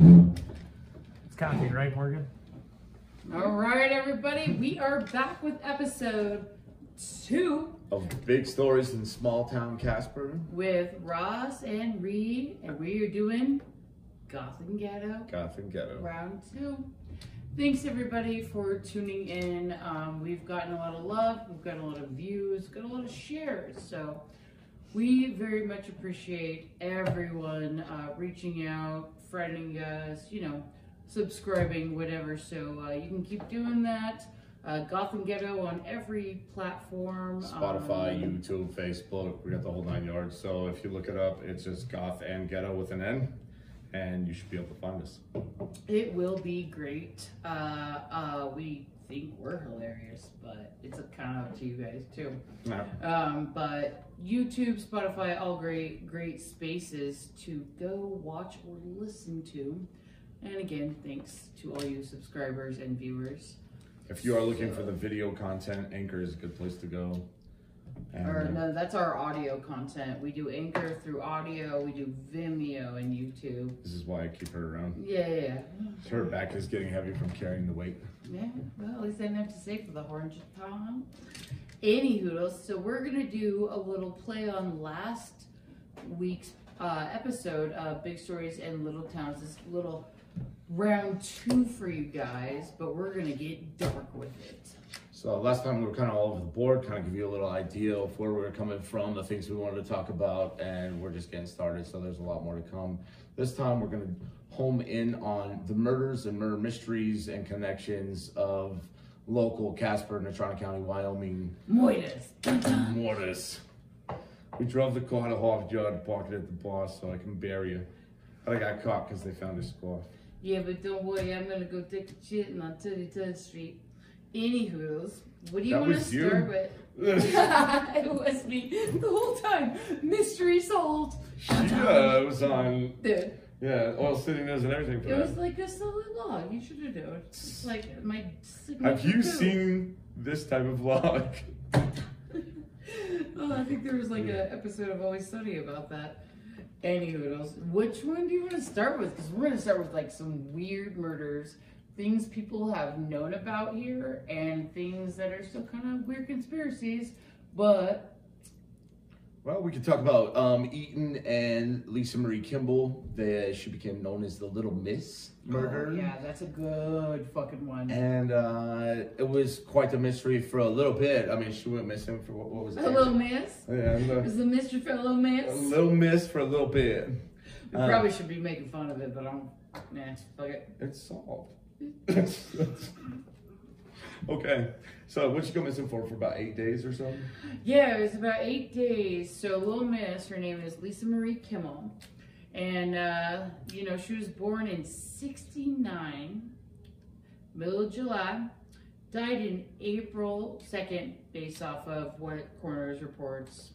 It's coffee, right, Morgan? All right, everybody, we are back with episode two Of big stories in small town Casper. with Ross and Reed, and we are doing Gotham Ghetto Gotham Ghetto. round two. Thanks everybody for tuning in. Um, we've gotten a lot of love, we've gotten a lot of views, got a lot of shares. So we very much appreciate everyone uh, reaching out, friending us, you know, subscribing, whatever. So uh, you can keep doing that. Uh, Gotham Ghetto on every platform. Spotify, um, YouTube, Facebook, we got the whole nine yards. So if you look it up, it's just Goth and Ghetto with an N, and you should be able to find us. It will be great. Uh, uh, we think we're hilarious, but it's kind of up to you guys too. Now, Um, but YouTube, Spotify, all great, great spaces to go watch or listen to. And again, thanks to all you subscribers and viewers. if you are looking for the video content, Anchor is a good place to go. And, Or no, that's our audio content. We do Anchor through audio. We do Vimeo and YouTube. this is why I keep her around. Yeah, yeah, yeah. Her back is getting heavy from carrying the weight. Yeah, well, at least I didn't have to say for the hundredth time. Anywho, so we're gonna do a little play on last week's uh, episode of Big Stories and Little Towns. This little round two for you guys, but we're gonna get dark with it. So last time we were kind of all over the board, kind of give you a little idea of where we were coming from, the things we wanted to talk about, and we're just getting started. So there's a lot more to come. This time we're to home in on the murders and murder mysteries and connections of local Casper, Natrona County, Wyoming Moitas. mortis. We drove the car to Harvard Yard, parked it at the bar so I can bury you. But I got caught because they found a scarf. Yeah, but don't worry, I'm gonna go take a shit on 33rd Street. Anywho, what do you want to start with? it was me the whole time. Mystery solved. yeah, it was on. Dude. Yeah, oil city news and everything for It that. was like a solid log. You should have done it. It's like my. Have you seen this type of vlog? oh, I think there was like an episode of Always Sunny about that. Anywho, which one do you want to start with? Because we're gonna start with like some weird murders, things people have known about here, and things that are still kind of weird conspiracies. But Well, we could talk about um, Eaton and Lisa Marie Kimball. They, she became known as the Little Miss murder. Oh, yeah, that's a good fucking one. And uh, it was quite the mystery for a little bit. I mean, she went missing for what, what was it? A little miss. Yeah, a little, Is the Mr. Fellow miss? a little miss for a little bit. We Uh, probably should be making fun of it, but I'm nah, fuck it. It's solved. okay, so what you go missing for for about eight days or so? Yeah, it was about eight days. So Little Miss, her name is Lisa Marie Kimmel, and uh, you know she was born in '69, middle of July. Died in April 2nd, based off of what coroner's reports.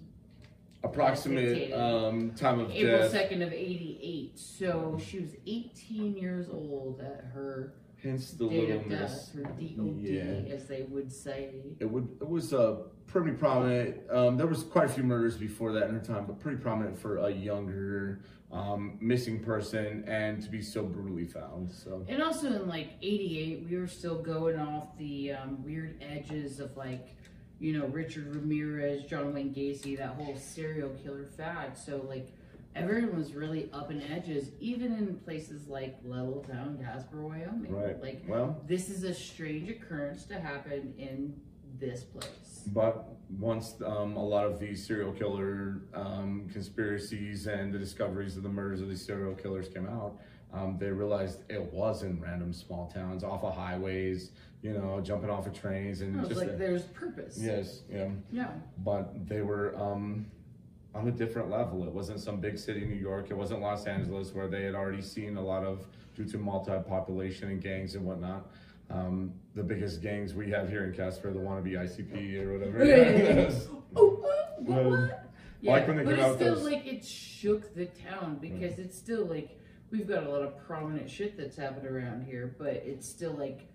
Approximate um, time of April death. 2nd of 88. So she was 18 years old at her Hence the date Little of Miss. death, her DOD, Yeah. as they would say. It would. It was uh, pretty prominent. Um, there was quite a few murders before that in her time, but pretty prominent for a younger um, missing person and to be so brutally found. So And also in like '88, we were still going off the um, weird edges of like, you know, Richard Ramirez, John Wayne Gacy, that whole serial killer fad. So like, everyone was really up in edges, even in places like Little Town, Casper, Wyoming. right. Like, well, this is a strange occurrence to happen in this place. but once um, a lot of these serial killer um, conspiracies and the discoveries of the murders of these serial killers came out. Um, they realized it was in random small towns, off of highways, you know, jumping off of trains, and It was just like a- there's purpose. yes, yeah. Yeah. but they were um, on a different level. It wasn't some big city, New York. It wasn't Los Angeles, where they had already seen a lot of, due to multi-population and gangs and whatnot. Um, the biggest gangs we have here in Casper, the wannabe ICP or whatever. Oh, what? What? Um, like when they but came it's out still those- like it shook the town because it's still like we've got a lot of prominent shit that's happened around here, but it's still like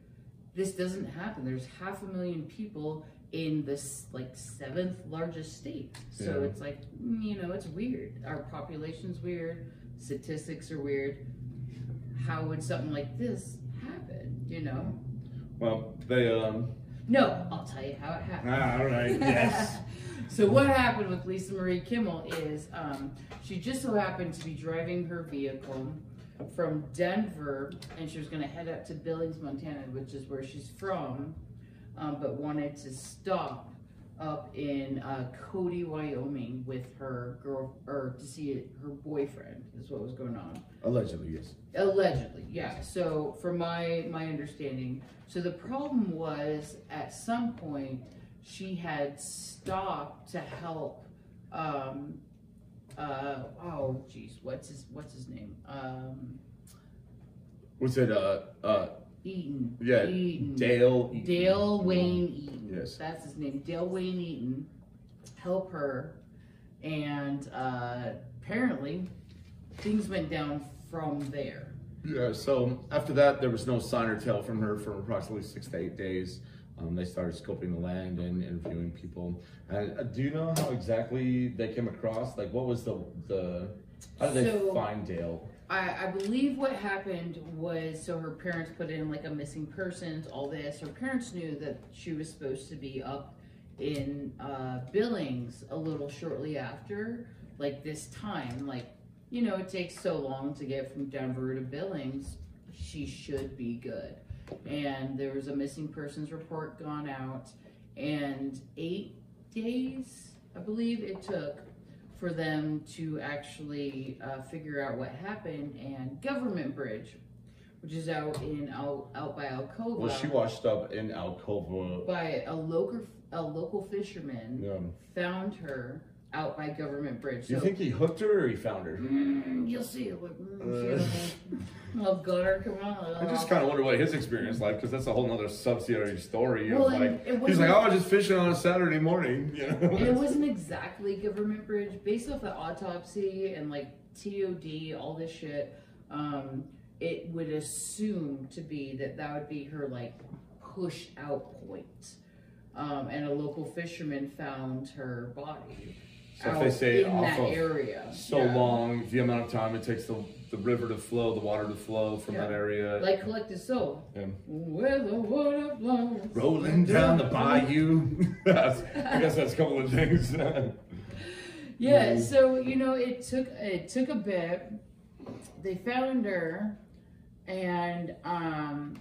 this doesn't happen. There's half a million people in this like seventh largest state, so Yeah. it's like mm, you know it's weird. Our population's weird, statistics are weird. how would something like this happen? You know? Well, they um. No, I'll tell you how it happened. Ah, all right. Yes. so what happened with Lisa Marie Kimmel is um, she just so happened to be driving her vehicle from Denver, and she was going to head up to Billings, Montana, which is where she's from, um, but wanted to stop up in uh, Cody, Wyoming, with her girl or to see her boyfriend. Is what was going on. Allegedly, yes. Allegedly, yeah. So, from my my understanding, so the problem was at some point she had stopped to help. Um, uh, oh, geez, what's his what's his name? Um, Was it uh uh Eaton. yeah Eaton. Dale? Eaton. Dale Wayne Eaton. Yes. That's his name. Dale Wayne Eaton. Help her. And uh, apparently things went down from there. Yeah. So after that, there was no sign or tell from her for approximately six to eight days. Um, they started scoping the land and interviewing people. And uh, do you know how exactly they came across? Like, what was the the? How did So- they find Dale? I, I believe what happened was so her parents put in like a missing persons, all this. Her parents knew that she was supposed to be up in uh, Billings a little shortly after, like this time. Like, you know, it takes so long to get from Denver to Billings. She should be good. And there was a missing persons report gone out, and eight days, I believe it took for them to actually uh, figure out what happened. And Government Bridge, which is out in out, out by Alcova, Well, she washed up in Alcova. by a local a local fisherman, Yeah. found her out by Government Bridge. Do you think he hooked her or he found her? Mm, you'll see mm, Uh. it. oh, gutter, come on. I just kind of wonder what his experience like because that's a whole nother subsidiary story. Well, like, he's like, oh, I was just fishing on a Saturday morning. You know? It wasn't exactly government bridge based off the autopsy and like TOD, all this shit. Um, it would assume to be that that would be her like push out point. Um, and a local fisherman found her body So if they say in off that of area. so Yeah. long, the amount of time it takes the, the river to flow, the water to flow from Yeah. that area. Like collective soul. Yeah. Where the water flows. Rolling down the bayou. I guess that's a couple of things. Yeah, Mm. so you know, it took it took a bit. They found her, and um,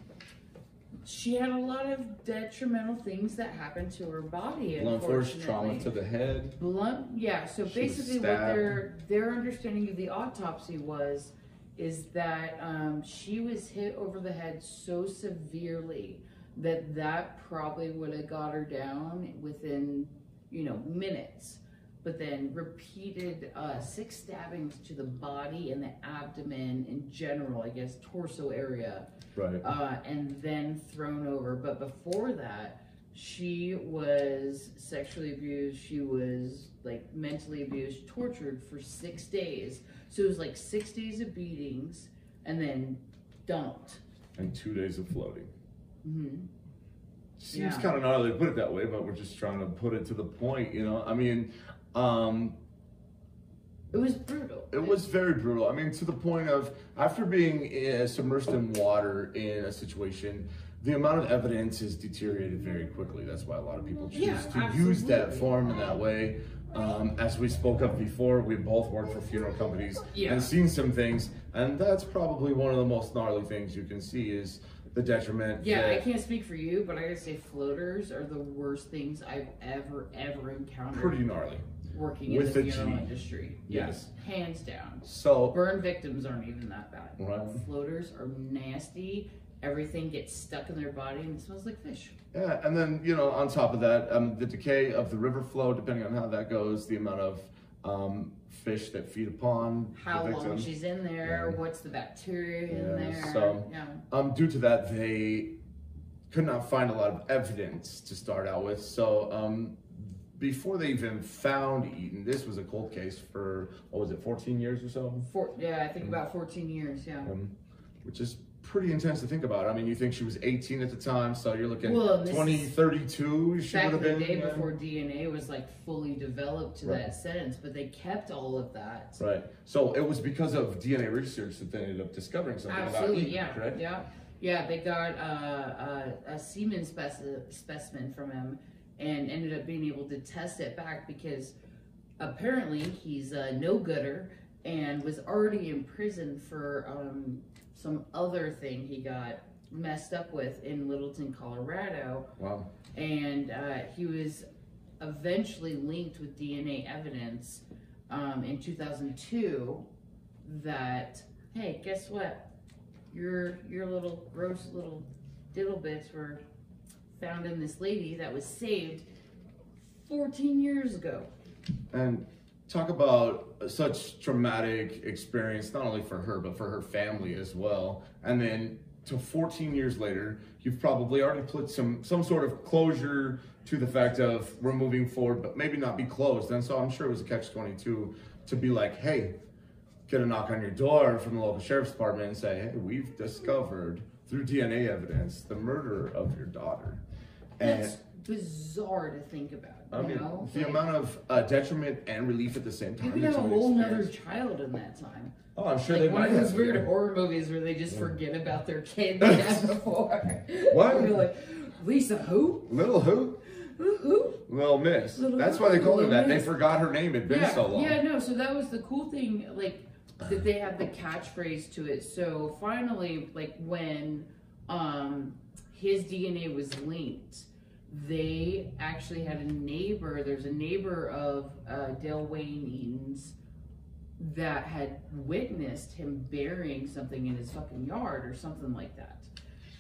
she had a lot of detrimental things that happened to her body. Blunt force trauma to the head. Blunt, yeah. So She basically, what their their understanding of the autopsy was is that um, she was hit over the head so severely that that probably would have got her down within you know minutes. But then repeated uh, six stabbings to the body and the abdomen in general, I guess torso area Right. uh, and then thrown over. But before that, she was sexually abused. She was like mentally abused, tortured for six days. So it was like six days of beatings and then dumped. And two days of floating. hmm Seems Yeah. kind of gnarly to put it that way, but we're just trying to put it to the point, you know? I mean, um, It was brutal. It was very brutal. I mean, to the point of after being uh, submersed in water in a situation, the amount of evidence is deteriorated very quickly. That's why a lot of people choose Yeah, to use that form in that way. Um, as we spoke of before, we both worked for funeral companies Yeah. and seen some things, and that's probably one of the most gnarly things you can see is the detriment. Yeah, I can't speak for you, but I gotta say, floaters are the worst things I've ever, ever encountered pretty gnarly. Working in with the the funeral G. industry. Yes. hands down. So Burn victims aren't even that bad. Right. Floaters are nasty. Everything gets stuck in their body and it smells like fish. Yeah, and then you know, on top of that, um, the decay of the river flow, depending on how that goes, the amount of um, fish that feed upon How long she's in there, Yeah. what's the bacteria in Yeah, there. so- yeah. Um, due to that, they could not find a lot of evidence to start out with. So um, before they even found Eaton, this was a cold case for what was it, 14 years or so? Four, yeah, I think about 14 years, yeah. Um, which is pretty intense to think about. I mean, you think she was 18 at the time, so you're looking Well, 20, 32. She Back would have the been day yeah. before DNA was like fully developed to Right. that sentence, but they kept all of that. Right. So it was because of DNA research that they ended up discovering something about Absolutely, yeah, correct? yeah, yeah. They got uh, a, a semen speci- specimen from him and ended up being able to test it back because apparently he's a no gooder and was already in prison for um, some other thing he got messed up with in Littleton, Colorado. Wow. and uh, he was eventually linked with DNA evidence um, in 2002 that hey, guess what? Your your little gross little diddle bits were found in this lady that was saved 14 years ago. And talk about such traumatic experience, not only for her, but for her family as well. And then to 14 years later, you've probably already put some, some sort of closure to the fact of we're moving forward, but maybe not be closed. And so I'm sure it was a catch 22 to be like, hey, get a knock on your door from the local sheriff's department and say, hey, we've discovered through DNA evidence the murder of your daughter. And That's bizarre to think about. I you mean, know? the Like, amount of uh, detriment and relief at the same time. you could have a whole nother experienced. child in that time. Oh, I'm sure like they one might of those weird yeah. horror movies where they just forget about their kid they had before. What? You're like, Lisa who? Little who? Who? Little Miss. Little That's why they called her that. They forgot her name. It'd been yeah, so long. yeah, no. So that was the cool thing, like that they had the catchphrase to it. So finally, like when um his DNA was linked, they actually had a neighbor. There's a neighbor of uh, Dale Wayne Eaton's that had witnessed him burying something in his fucking yard or something like that,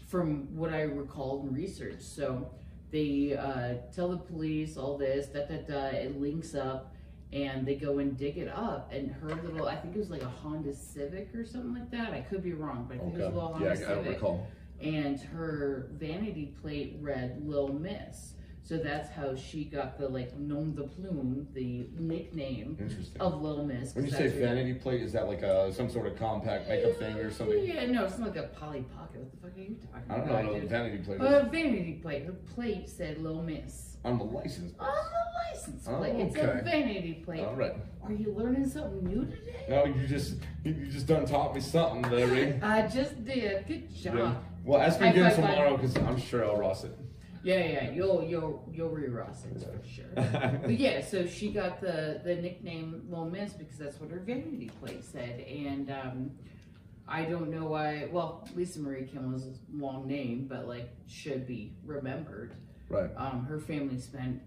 from what I recalled in research. So they uh, tell the police all this, da da da. It links up, and they go and dig it up. And her little, I think it was like a Honda Civic or something like that. I could be wrong, but I think it was a little Okay. Honda Yeah, I don't Civic recall. And her vanity plate read Lil Miss. So that's how she got the like nom de plume, the nickname of Lil Miss. when you say vanity plate, is that like a some sort of compact makeup thing or something? Yeah, no, it's not like a Polly Pocket. What the fuck are you talking I don't about? know what a vanity plate Uh, is. vanity plate. Her plate said Lil Miss. On the license. On the license Oh, plate. It's a vanity plate. All right. Are you learning something new today? No, you just you just done taught me something, Larry. I just did. Good job. Well, ask me High again five, tomorrow because I'm sure I'll Ross it. Yeah, yeah, you'll you'll you'll re-Ross it for sure. But yeah, so she got the the nickname Lil Miss because that's what her vanity plate said, and um, I don't know why. Well, Lisa Marie Kimmel's a long name, but like should be remembered. Right. Um, her family spent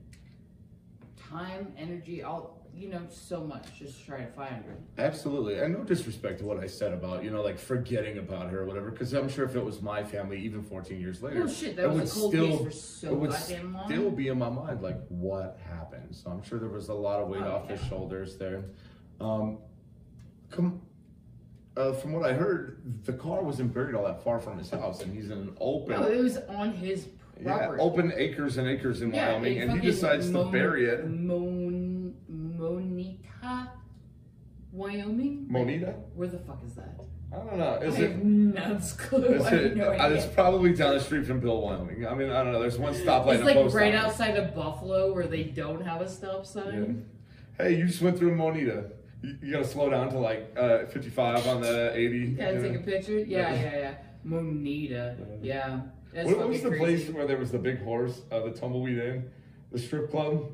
time, energy, all you know, so much just to try to find her. Absolutely, and no disrespect to what I said about you know like forgetting about her or whatever, because I'm sure if it was my family, even 14 years later, Oh shit, it that would was a cold still case for so it would goddamn long. still be in my mind like what happened. So I'm sure there was a lot of weight Oh, off yeah. his shoulders there. Um, come, uh, from what I heard, the car wasn't buried all that far from his house, and he's in an open. no, it was on his property. yeah, open acres and acres in Yeah, Wyoming, and he decides to bury it. Mon- Wyoming. Like, where the fuck is that? I don't know. Is I it? have no clue. Is it, no uh, idea. it's probably down the street from Bill, Wyoming. I mean, I don't know. There's one stoplight It's like right office. outside of Buffalo where they don't have a stop Yeah. sign. Hey, you just went through Monita. You, you gotta slow down to like uh, 55 on the 80. Yeah, take know? a picture. Yeah, Yeah. yeah, yeah. Monita. Yeah. That's What was the crazy. place where there was the big horse, uh, the tumbleweed inn, the strip club?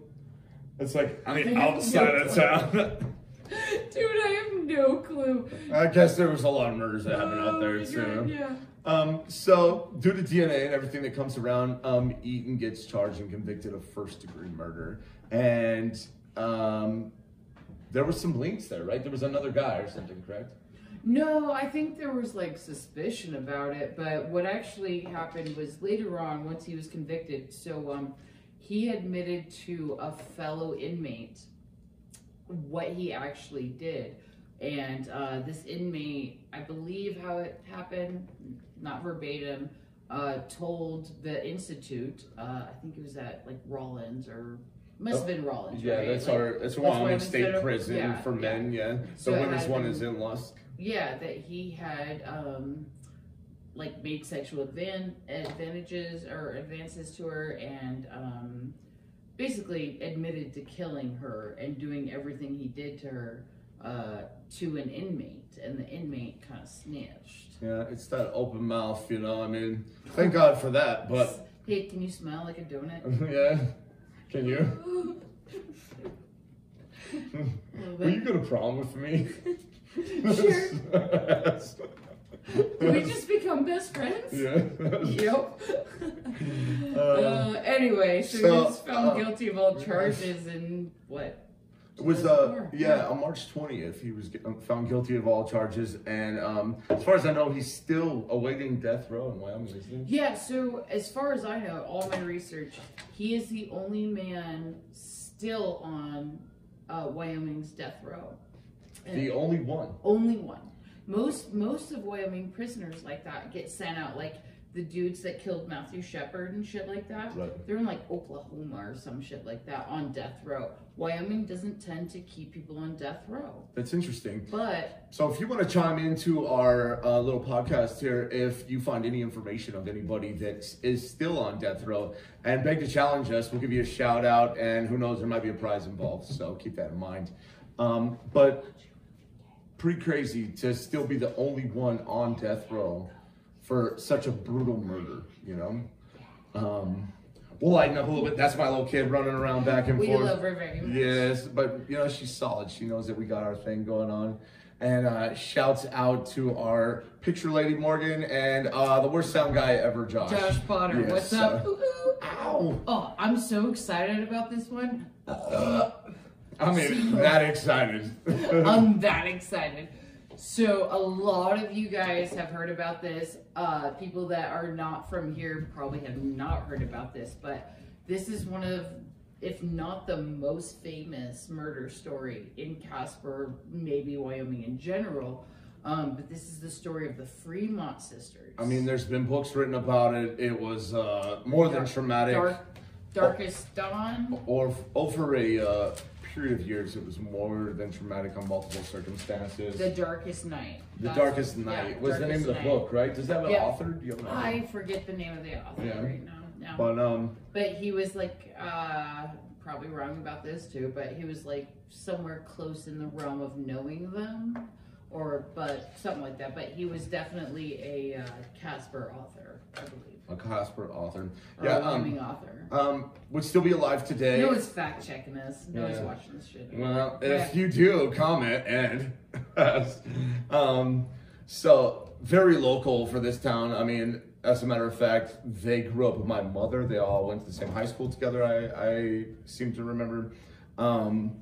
It's like on I the outside of town. Dude, I have no clue. I guess there was a lot of murders that happened out Oh there my too. God, yeah. Um, so, due to DNA and everything that comes around, um, Eaton gets charged and convicted of first degree murder. And um, there was some links there, right? There was another guy or something, correct? No, I think there was like suspicion about it, but what actually happened was later on, once he was convicted, so um, he admitted to a fellow inmate what he actually did. And uh, this inmate, I believe how it happened, not verbatim, uh, told the institute. Uh, I think it was at like Rawlins or must have been Rawlins. Yeah, right? that's Like, our that's Wyoming State Federal- Prison yeah, for yeah. men. Yeah, So the women's one is in Lusk. Yeah, that he had um, like made sexual advan- advantages or advances to her and um, basically admitted to killing her and doing everything he did to her uh, to an inmate, and the inmate kind of snitched. Yeah, it's that open mouth, you know. I mean, thank God for that. But hey, can you smell like a donut? yeah, can you? A little Were you bit. got a problem with me? Sure. We just become best friends? yeah. Yep. Uh, uh, anyway, so, so, he was found uh, guilty of all charges and what? It was uh yeah on March 20th he was um, found guilty of all charges and um as far as I know he's still awaiting death row in Wyoming isn't he? Yeah, so as far as I know, all my research, he is the only man still on uh, Wyoming's death row. And The only one. only one. Most most of Wyoming prisoners like that get sent out, like the dudes that killed Matthew Shepard and shit like that. Right. They're in like Oklahoma or some shit like that on death row. Wyoming doesn't tend to keep people on death row, That's interesting. but So if you want to chime into our uh, little podcast here, if you find any information of anybody that is still on death row and beg to challenge us, we'll give you a shout out, and who knows, there might be a prize involved. So keep that in mind. Um, but pretty crazy to still be the only one on death row for such a brutal murder. You know. Um, we'll lighten up a little bit. That's my little kid running around back and we forth. love her very much. Yes, but you know she's solid. She knows that we got our thing going on, and uh, shouts out to our picture lady Morgan and uh, the worst sound guy ever, Josh. Josh Potter, Yes, what's up? uh, Ooh, ooh. ow! Oh, I'm so excited about this one. I mean, that excited. I'm that excited. So a lot of you guys have heard about this. Uh, people that are not from here probably have not heard about this, but this is one of, if not the most famous murder story in Casper, maybe Wyoming in general. Um, but this is the story of the Fremont sisters. I mean, there's been books written about it. It was uh, more than traumatic. Dark, Darkest Dawn. Or over a uh, period of years, it was more than traumatic on multiple circumstances. The Darkest Night. The That's- Darkest yeah, Night was the name of the Night. book, right? Does that have an Yeah. author? Do you have an author? I forget the name of the author Yeah. right now. No. But um, But he was like, uh, probably wrong about this too, but he was like somewhere close in the realm of knowing them, or but something like that. But he was definitely a uh, Casper author, I believe, a Casper author. or Yeah, um, author. um, would still be alive today. No one's fact checking us. No one's Yeah. watching this shit. Well, if you do, comment and um, so very local for this town. I mean, as a matter of fact, they grew up with my mother. They all went to the same high school together. I, I seem to remember. Um,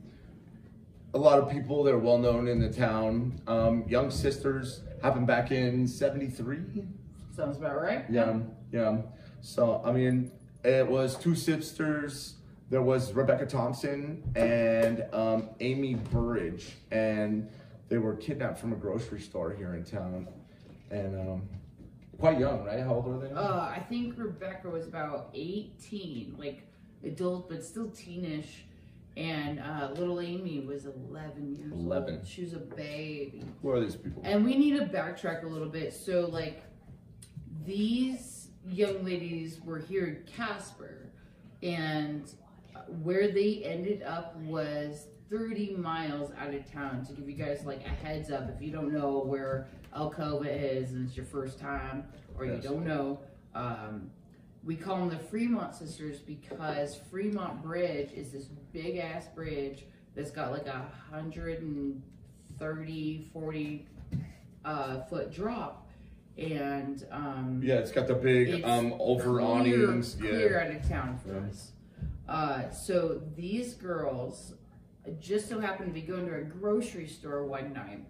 a lot of people that are well known in the town. Um, Young Sisters happened back in '73. Sounds about right. Yeah, yeah. So I mean, it was two sisters. There was Rebecca Thomson and um, Amy Burridge, and they were kidnapped from a grocery store here in town, and um, quite young, right? How old were they? Uh, I think Rebecca was about 18, like adult, but still teenish. And uh, little Amy was 11 years 11. old. She was a baby. Who are these people? And we need to backtrack a little bit. So, like, these young ladies were here in Casper, and where they ended up was 30 miles out of town. To give you guys like a heads up, if you don't know where Alcova is and it's your first time, or you don't know, um, we call them the Fremont sisters because Fremont Bridge is this big ass bridge that's got like a hundred and 30, 40 uh, foot drop. And um, yeah, it's got the big um over awnings. clear Yeah. out of town for Yeah. us. Uh, so these girls just so happened to be going to a grocery store one night.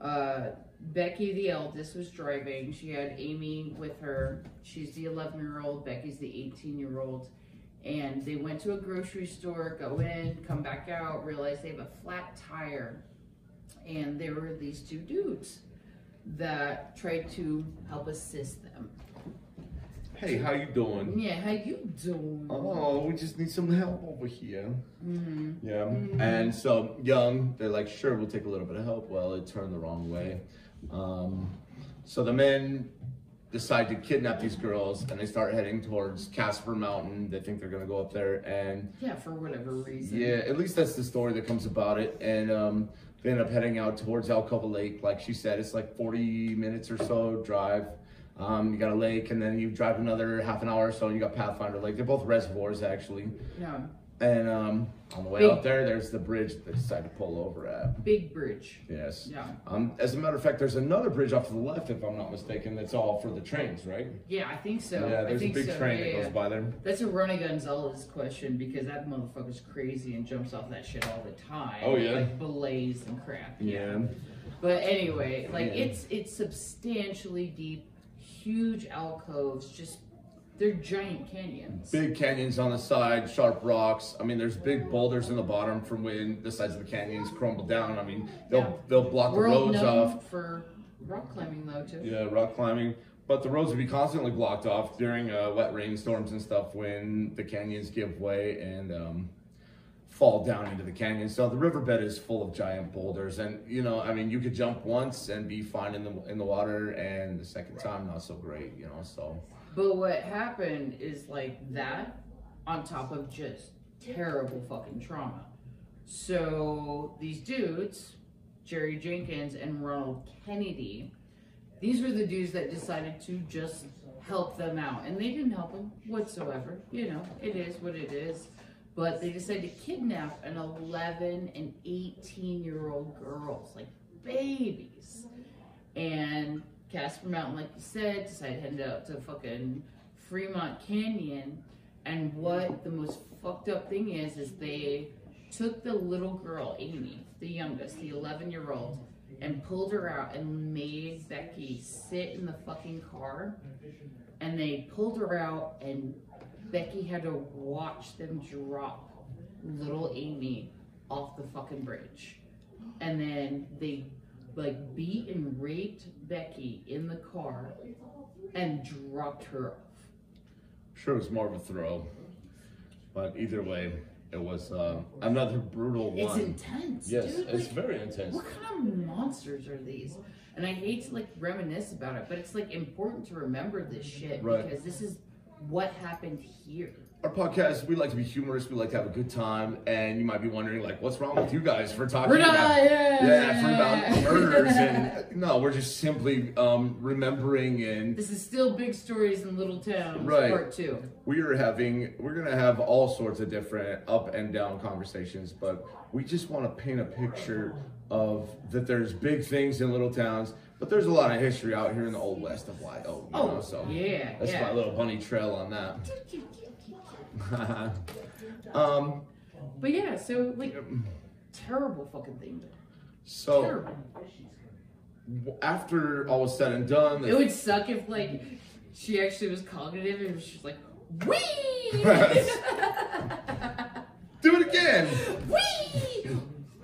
Uh, Becky, the eldest, was driving. She had Amy with her. She's the 11 year old. Becky's the 18 year old. And they went to a grocery store, go in, come back out, realize they have a flat tire. And there were these two dudes that tried to help assist them. Hey, how you doing? Yeah, how you doing? Oh, we just need some help over here. hmm Yeah. Mhm. And so young, they're like, sure, we'll take a little bit of help. Well, it turned the wrong way. Um, so the men decide to kidnap these girls, and they start heading towards Casper Mountain. They think they're gonna go up there, and Yeah, for whatever reason. yeah, at least that's the story that comes about it. And um, they end up heading out towards Alcova Lake. Like she said, it's like 40 minutes or so drive. Um, you got a lake, and then you drive another half an hour or so, and you got Pathfinder Lake. They're both reservoirs, actually. Yeah. And um, on the way Big- out there, there's the bridge that they decide to pull over at. Big bridge. Yes. Yeah. Um, as a matter of fact, there's another bridge off to the left, if I'm not mistaken, that's all for the trains, right? Yeah, I think so. yeah, I there's a think big so. train yeah, that yeah. goes by there. That's a Ronnie Gonzalez question because that motherfucker's crazy and jumps off that shit all the time. Oh, yeah? Like belays and crap. Yeah. But anyway, like Yeah. it's it's substantially deep, huge alcoves, just they're giant canyons. Big canyons on the side, sharp rocks. I mean, there's big boulders in the bottom from when the sides of the canyons crumble down. I mean, they'll Yeah. they'll block the roads off. for rock climbing though too. Yeah, rock climbing. But the roads would be constantly blocked off during uh, wet rainstorms and stuff when the canyons give way and um, fall down into the canyon. So the riverbed is full of giant boulders, and you know, I mean, you could jump once and be fine in the in the water, and the second time not so great. You know, so But what happened is like that on top of just terrible fucking trauma. So these dudes, Jerry Jenkins and Ronald Kennedy, these were the dudes that decided to just help them out. And they didn't help them whatsoever. You know, it is what it is. But they decided to kidnap an 11 and 18 year old girls, like babies. And Casper Mountain, like you said, decided to head out to fucking Fremont Canyon. And what the most fucked up thing is, is they took the little girl, Amy, the youngest, the 11 year old, and pulled her out and made Becky sit in the fucking car. And they pulled her out, and Becky had to watch them drop little Amy off the fucking bridge. And then they like beat and raped Becky in the car and dropped her off. sure it was more of a throw. But either way, it was uh, another brutal one. It's intense, yes, dude. it's Like, very intense. what kind of monsters are these? And I hate to like reminisce about it, but it's like important to remember this shit Right. because this is what happened here. Our podcast, we like to be humorous. We like to have a good time, and you might be wondering, like, what's wrong with you guys for talking We're not, about, yeah, yeah, for about murders? And no, we're just simply um, remembering, and This is still big stories in little towns, Right. part two. we are having, we're gonna have all sorts of different up and down conversations, but we just want to paint a picture of that. There's big things in little towns, but there's a lot of history out here in the old west of YO. You Oh, know, so yeah, that's my little bunny trail on that. um, But yeah, so like terrible fucking thing. so. Terrible. after all was said and done, It would suck if like she actually was cognitive and was just like, wee, do it again. wee.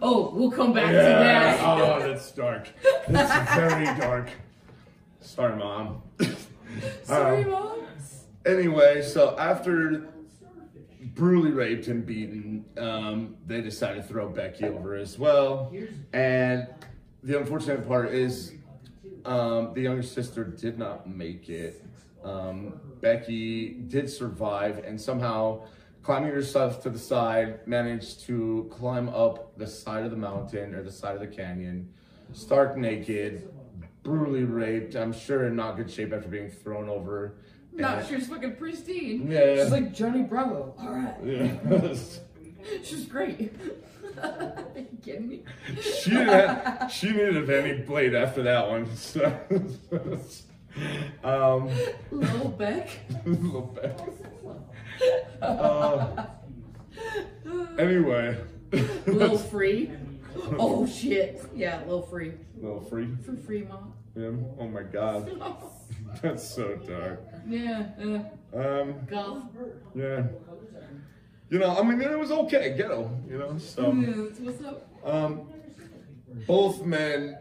Oh, we'll come back to that. Oh, that's dark. That's very dark. Sorry, mom. Sorry, Um, mom. Anyway, so after brutally raped and beaten, um, they decided to throw Becky over as well. And the unfortunate part is um, the younger sister did not make it. Um, Becky did survive and somehow, climbing herself to the side, managed to climb up the side of the mountain or the side of the canyon, stark naked, brutally raped. I'm sure in not good shape after being thrown over. No, she was fucking pristine. Yeah. She's like Johnny Bravo. All right. Yeah. She's great. Are you kidding me? she didn't have, she didn't have any blade after that one. So, um, Little Beck. little bit. Uh, anyway, Little Free. Oh shit. Yeah, Little Free. little free. For free, mom. Yeah. Oh my god, that's so dark. Yeah, yeah. Um, golf. yeah. You know, I mean, it was okay, ghetto. You know, so. What's up? Um, both men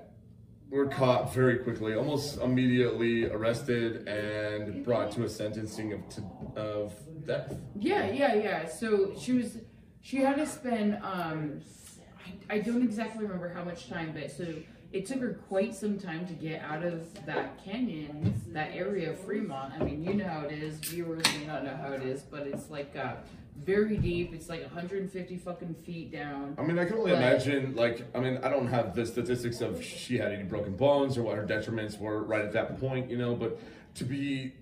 were caught very quickly, almost immediately arrested and brought to a sentencing of to, of death. Yeah, yeah, yeah. So she was, she had to spend, um, I, I don't exactly remember how much time, but so it took her quite some time to get out of that canyon, that area of Fremont. I mean, you know how it is. Viewers may not know how it is, but it's like uh, very deep. It's like 150 fucking feet down. I mean, I can only But- imagine, like, I mean, I don't have the statistics of she had any broken bones or what her detriments were right at that point, you know, but to be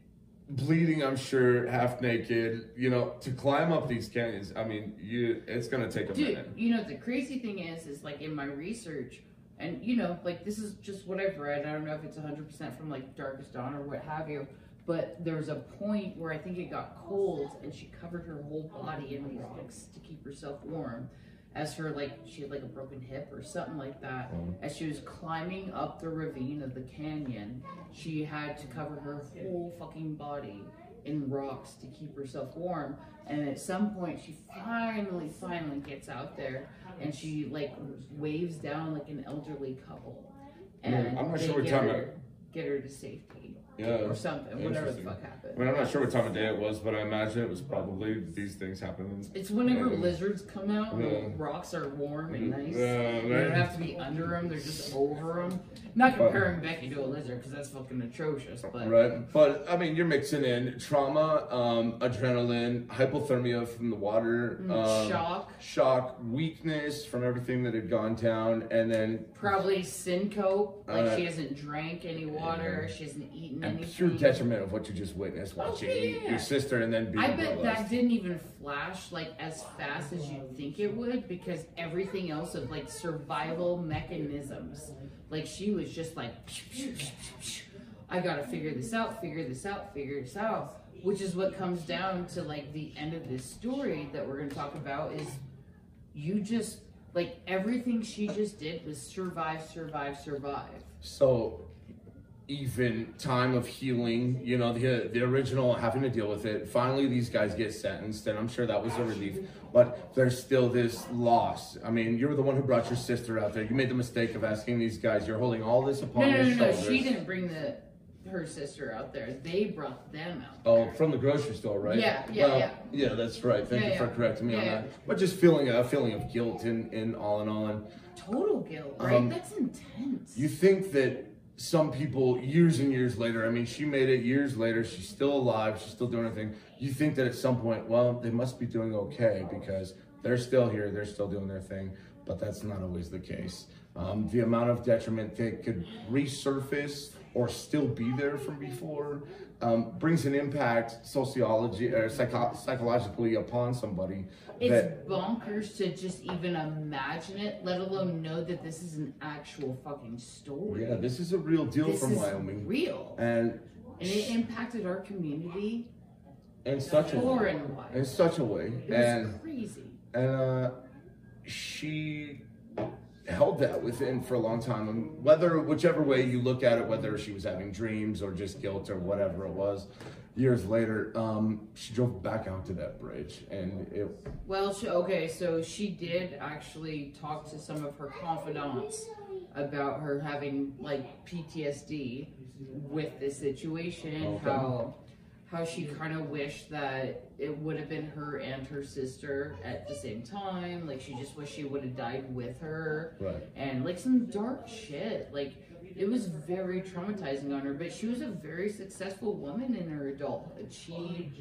bleeding, I'm sure, half naked, you know, to climb up these canyons, I mean, you, it's gonna take a Dude, minute. you know the crazy thing is, is like in my research, and you know, like this is just what I've read. I don't know if it's 100% from like Darkest Dawn or what have you, but there was a point where I think it got cold and she covered her whole body in rocks to keep herself warm. As her like she had like a broken hip or something like that. Mhm. As she was climbing up the ravine of the canyon, she had to cover her whole fucking body in rocks to keep herself warm. And at some point, she finally, finally gets out there and she like waves down like an elderly couple. And I'm not sure what time her, get her to safety Yeah. or something, whatever the fuck happened. I mean, I'm not sure what time of day it was, but I imagine it was probably these things happening. It's whenever Yeah. lizards come out, Yeah. rocks are warm and mm-hmm. nice. Yeah, right. don't have to be under them; they're just over them. Not comparing Becky to a lizard because that's fucking atrocious. But Right, but I mean, you're mixing in trauma, um, adrenaline, hypothermia from the water, mm, um, shock, shock, weakness from everything that had gone down, and then probably syncope, like Uh, she hasn't drank any water, she hasn't eaten and anything. pure detriment of what you just witnessed watching Oh, yeah, yeah. your sister and then being I bet that didn't even flash like as fast as you'd think it would because everything else of like survival mechanisms. Like she was just like, I gotta figure this out, figure this out, figure this out. Which is what comes down to like the end of this story that we're gonna talk about is you just like everything she just did was survive, survive, survive. So even time of healing, you know, the the original having to deal with it. Finally, these guys get sentenced, and I'm sure that was a relief. But there's still this loss. I mean, you're the one who brought your sister out there. You made the mistake of asking these guys. You're holding all this upon No, no, your no, no. She didn't bring the her sister out there. They brought them out. Oh, from the grocery store, right? Yeah, yeah, Well, yeah. Yeah, that's right. Thank Yeah, you for correcting me on Yeah, that. But just feeling a feeling of guilt in, in all in all. And Total guilt, right? Um, That's intense. You think that some people, years and years later, I mean, she made it years later, she's still alive, she's still doing her thing. You think that at some point, well, they must be doing okay because they're still here, they're still doing their thing, but that's not always the case. Um, the amount of detriment that could resurface or still be there from before um, brings an impact sociology or psycho- psychologically upon somebody it's that bonkers to just even imagine it, let alone know that this is an actual fucking story. yeah this is a real deal this from is wyoming real. and And it impacted our community in such a way in such a way It was and crazy. and uh, she held that within for a long time and whether whichever way you look at it whether she was having dreams or just guilt or whatever it was years later um, she drove back out to that bridge and it Well, she, okay, so she did actually talk to some of her confidants about her having like PTSD with this situation, Okay. how how she mm-hmm. kind of wished that it would have been her and her sister at the same time, like she just wished she would have died with her, right and like some dark shit, like. It was very traumatizing on her, but she was a very successful woman in her adulthood. She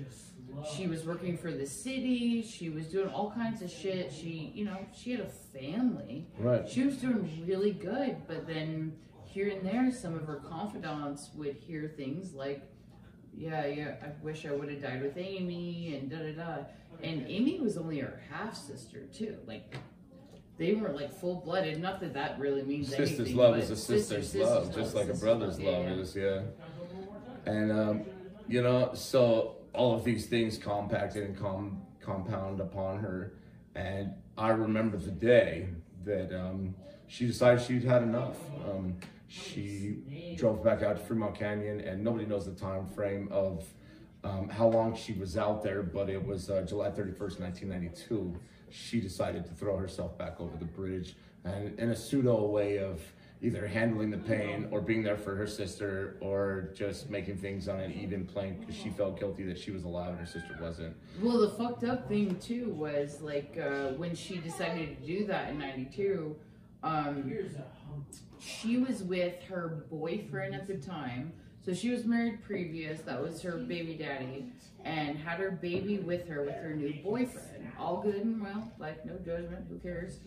she was working for the city she was doing all kinds of shit she you know she had a family right she was doing really good but then here and there some of her confidants would hear things like yeah yeah i wish i would have died with amy and da da da. And amy was only her half sister too like they weren't like full blooded not that that really means sister's anything, love is a sister- sister's love sister's just like a brother's yeah, love yeah. is yeah. And um, you know so all of these things compacted and com- compound upon her. And i remember the day that um, she decided she'd had enough. Um, she drove back out to fremont canyon and nobody knows the time frame of um, how long she was out there but it was uh, july 31st 1992 she decided to throw herself back over the bridge and in a pseudo way of either handling the pain or being there for her sister or just making things on an even plane because she felt guilty that she was alive and her sister wasn't. Well, the fucked up thing too was like uh, when she decided to do that in '92. Um, she was with her boyfriend at the time. So she was married previous, that was her baby daddy, and had her baby with her with her new boyfriend. All good and well, like no judgment, who cares?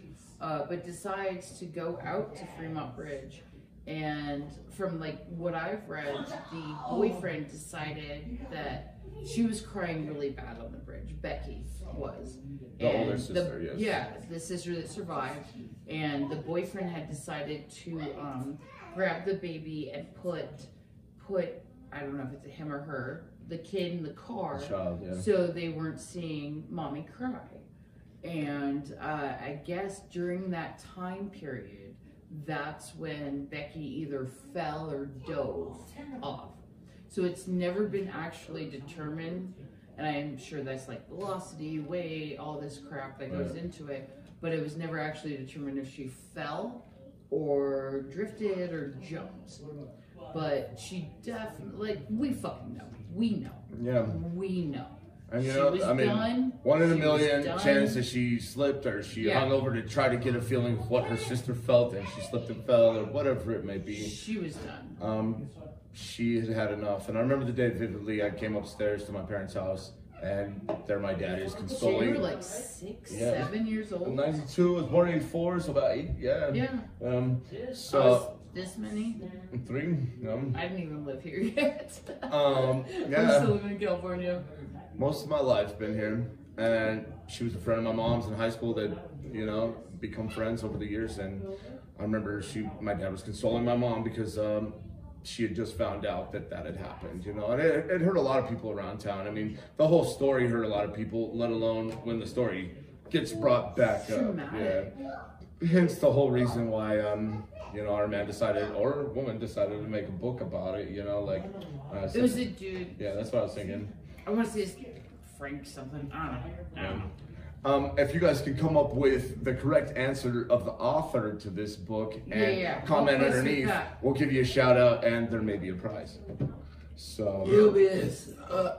Uh, but decides to go out to Fremont Bridge. And from like what I've read, the boyfriend decided that she was crying really bad on the bridge. Becky was. The older sister, yes. Yeah, the sister that survived. And the boyfriend had decided to um, grab the baby and put put I don't know if it's a him or her, the kid in the car Child, yeah. so they weren't seeing mommy cry. And uh, I guess during that time period, that's when Becky either fell or dove off. So it's never been actually determined, and I'm sure that's like velocity, weight, all this crap that goes Right. into it, but it was never actually determined if she fell or drifted or jumped. But she definitely, like, we fucking know. We know. Yeah. We know. And you she know, was I mean, done. one in a She million chance that she slipped or she Yeah. hung over to try to get a feeling of what her sister felt and she slipped and fell or whatever it may be. She was done. Um, she had had enough. And I remember the day vividly. I came upstairs to my parents' house and there my dad is So you consoling. were like six, Yeah. seven years old. I'm old. 92, I was born in 84, so about eight, yeah. Yeah. Um, so, this many. three, um, I didn't even live here yet. um, I'm yeah. still living in California. most of my life been here and she was a friend of my mom's in high school that you know become friends over the years and i remember she my dad was consoling my mom because um, she had just found out that that had happened you know and it, it hurt a lot of people around town i mean the whole story hurt a lot of people let alone when the story gets brought back up yeah hence the whole reason why um you know our man decided or woman decided to make a book about it you know like uh, It was a dude. yeah that's what i was thinking I want to say it's Frank something. I don't know. I don't know. Um, if you guys can come up with the correct answer of the author to this book and Yeah, yeah. comment Help us with underneath, we'll give you a shout out and there may be a prize. So, is. Uh,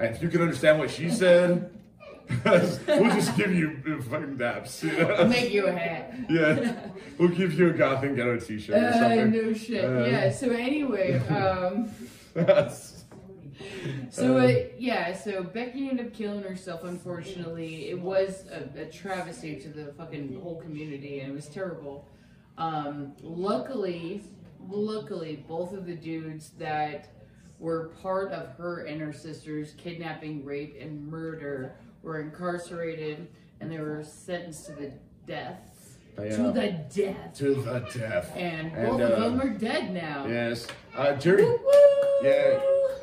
if you can understand what she said, we'll just give you fucking daps. you know? I'll make you a hat. yeah, we'll give you a goth and ghetto t-shirt or Uh, no shit. Uh, yeah. So anyway, um, That's- so Uh, uh, yeah, so Becky ended up killing herself. Unfortunately, it was a, a travesty to the fucking whole community, and it was terrible. Um, luckily, luckily, both of the dudes that were part of her and her sister's kidnapping, rape, and murder were incarcerated, and they were sentenced to the death. Yeah. To the death. to the death. And And, both uh, of them are dead now. Yes. Uh, Jerry. Woo! Yeah,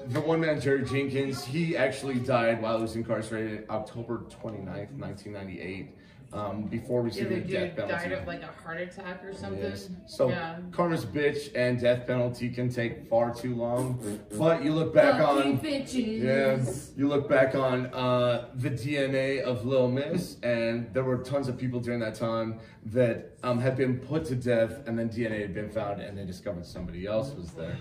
the one man, Jerry Jenkins, he actually died while he was incarcerated October 29th, 1998, um, before receiving the the death penalty. died of like a heart attack or something. Yes. So yeah. karma's bitch and death penalty can take far too long. But you look back Fuck you on bitches. yeah, you look back on uh, the DNA of Lil Miss, and there were tons of people during that time that um, had been put to death, and then DNA had been found, and they discovered somebody else was there,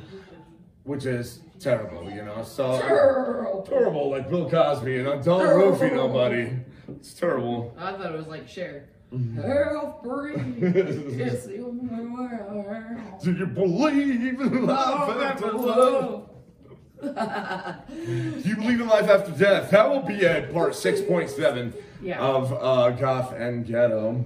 which is terrible, you know. So Terrible. terrible, like Bill Cosby, you know. Don't roofie nobody. It's terrible. I thought it was like Cher. Mm-hmm. Help breathe. It's the only way. Do you believe in life after love? Do you believe in life after death? That will be at part six point seven Yeah. of uh, Goth and Ghetto.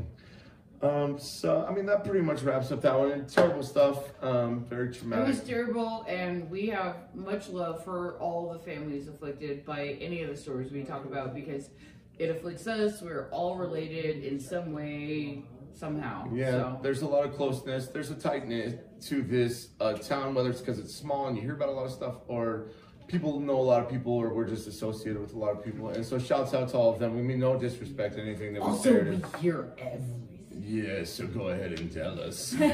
Um, so I mean that pretty much wraps up that one. Terrible stuff. Um, very traumatic. It was terrible, and we have much love for all the families afflicted by any of the stories we talk about because it afflicts us. We're all related in some way, somehow. Yeah, So. there's a lot of closeness. There's a tightness to this uh, town, whether it's because it's small and you hear about a lot of stuff, or people know a lot of people, or we're just associated with a lot of people. And so, shouts out to all of them. We mean no disrespect to anything that we Also, say. or we hear everything. Yeah, so go ahead and tell us.